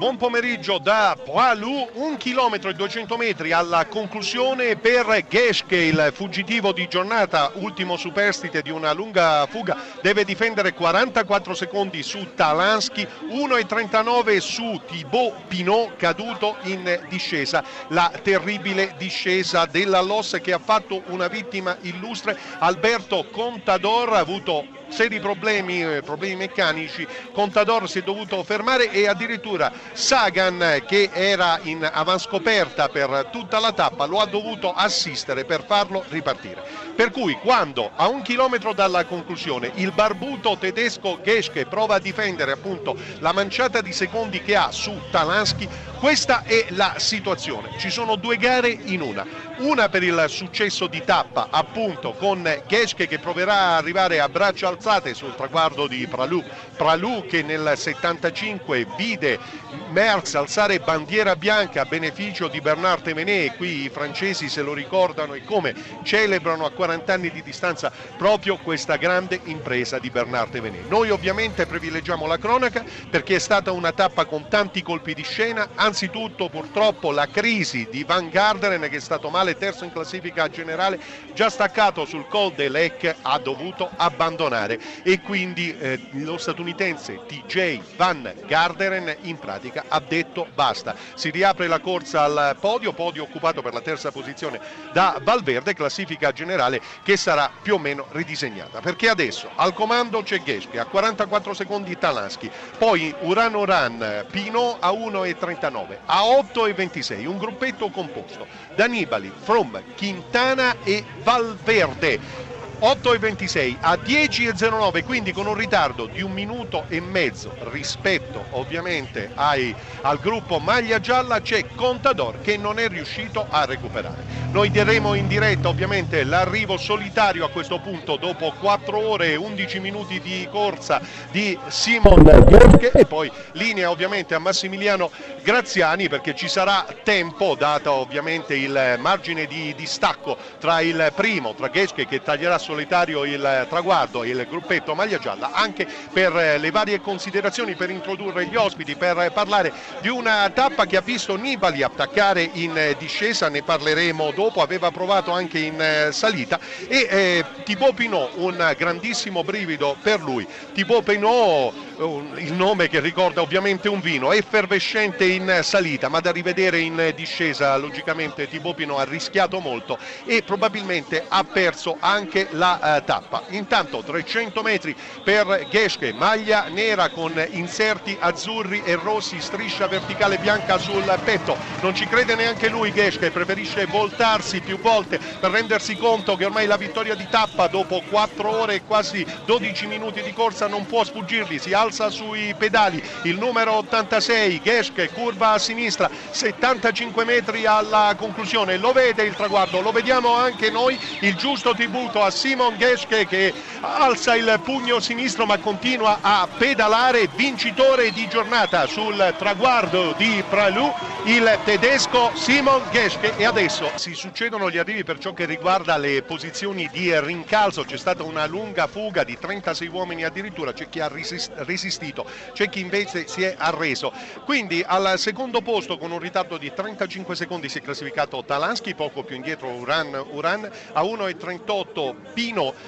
Buon pomeriggio da Poilu, un chilometro e 200 metri alla conclusione per Geschke, il fuggitivo di giornata, ultimo superstite di una lunga fuga, deve difendere 44 secondi su Talansky, 1,39 su Thibaut Pinot caduto in discesa, la terribile discesa della Loss che ha fatto una vittima illustre, Alberto Contador ha avuto seri problemi, eh, problemi meccanici, Contador si è dovuto fermare e addirittura Sagan che era in avanscoperta per tutta la tappa lo ha dovuto assistere per farlo ripartire. Per cui quando a un chilometro dalla conclusione il barbuto tedesco Geschke prova a difendere appunto la manciata di secondi che ha su Talansky, questa è la situazione. Ci sono due gare in una. Una per il successo di tappa appunto con Geschke che proverà a arrivare a braccia alzate sul traguardo di Pralou. Pralou che nel 75 vide Merckx alzare bandiera bianca a beneficio di Bernard Temenet, qui i francesi se lo ricordano e come celebrano a 40 anni di distanza proprio questa grande impresa di Bernard Temenet. Noi ovviamente privilegiamo la cronaca perché è stata una tappa con tanti colpi di scena, anzitutto purtroppo la crisi di Van Garderen che è stato male terzo in classifica generale, già staccato sul Col de Lec ha dovuto abbandonare e quindi eh, lo statunitense TJ Van Garderen in pratica ha detto basta. Si riapre la corsa al podio, podio occupato per la terza posizione da Valverde, classifica generale che sarà più o meno ridisegnata. Perché adesso al comando c'è Geschke, a 44 secondi Talansky, poi Uran Uran, Pino a 1,39, a 8,26, un gruppetto composto da Nibali, From, Quintana e Valverde. 8,26 a 10,09 quindi con un ritardo di un minuto e mezzo rispetto ovviamente ai, al gruppo maglia gialla c'è Contador che non è riuscito a recuperare. Noi diremo in diretta ovviamente l'arrivo solitario a questo punto dopo 4 ore e 11 minuti di corsa di Simon Bjork e poi linea ovviamente a Massimiliano Graziani perché ci sarà tempo dato ovviamente il margine di distacco tra il primo, tra Geschke che taglierà solitario il traguardo e il gruppetto maglia gialla anche per le varie considerazioni per introdurre gli ospiti per parlare di una tappa che ha visto Nibali attaccare in discesa ne parleremo dopo aveva provato anche in salita e eh, Thibaut Pinot un grandissimo brivido per lui. Thibaut Pinot il nome che ricorda ovviamente un vino effervescente in salita ma da rivedere in discesa logicamente Thibaut Pinot ha rischiato molto e probabilmente ha perso anche la uh, tappa. Intanto 300 metri per Geschke, maglia nera con inserti azzurri e rossi, striscia verticale bianca sul petto. Non ci crede neanche lui Geschke, preferisce voltarsi più volte per rendersi conto che ormai la vittoria di tappa dopo 4 ore e quasi 12 minuti di corsa non può sfuggirgli, si alza sui pedali il numero 86 Geschke, curva a sinistra, 75 metri alla conclusione, lo vede il traguardo, lo vediamo anche noi, il giusto tributo a Simon Geschke che alza il pugno sinistro ma continua a pedalare, vincitore di giornata sul traguardo di Pralou, il tedesco Simon Geschke. E adesso si succedono gli arrivi per ciò che riguarda le posizioni di rincalzo, c'è stata una lunga fuga di 36 uomini addirittura, c'è chi ha resistito, c'è chi invece si è arreso, quindi al secondo posto con un ritardo di 35 secondi si è classificato Talansky, poco più indietro Uran, Uran a 1,38 Pino